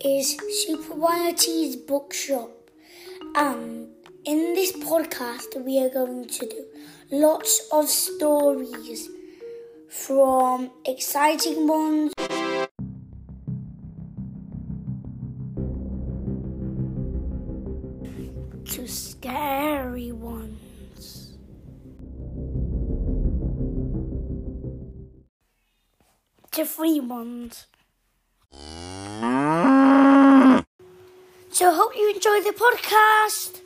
is Super Superbionity's Bookshop, and in this podcast, we are going to do lots of stories from exciting ones. To scary ones. To free ones. So, hope you enjoy the podcast.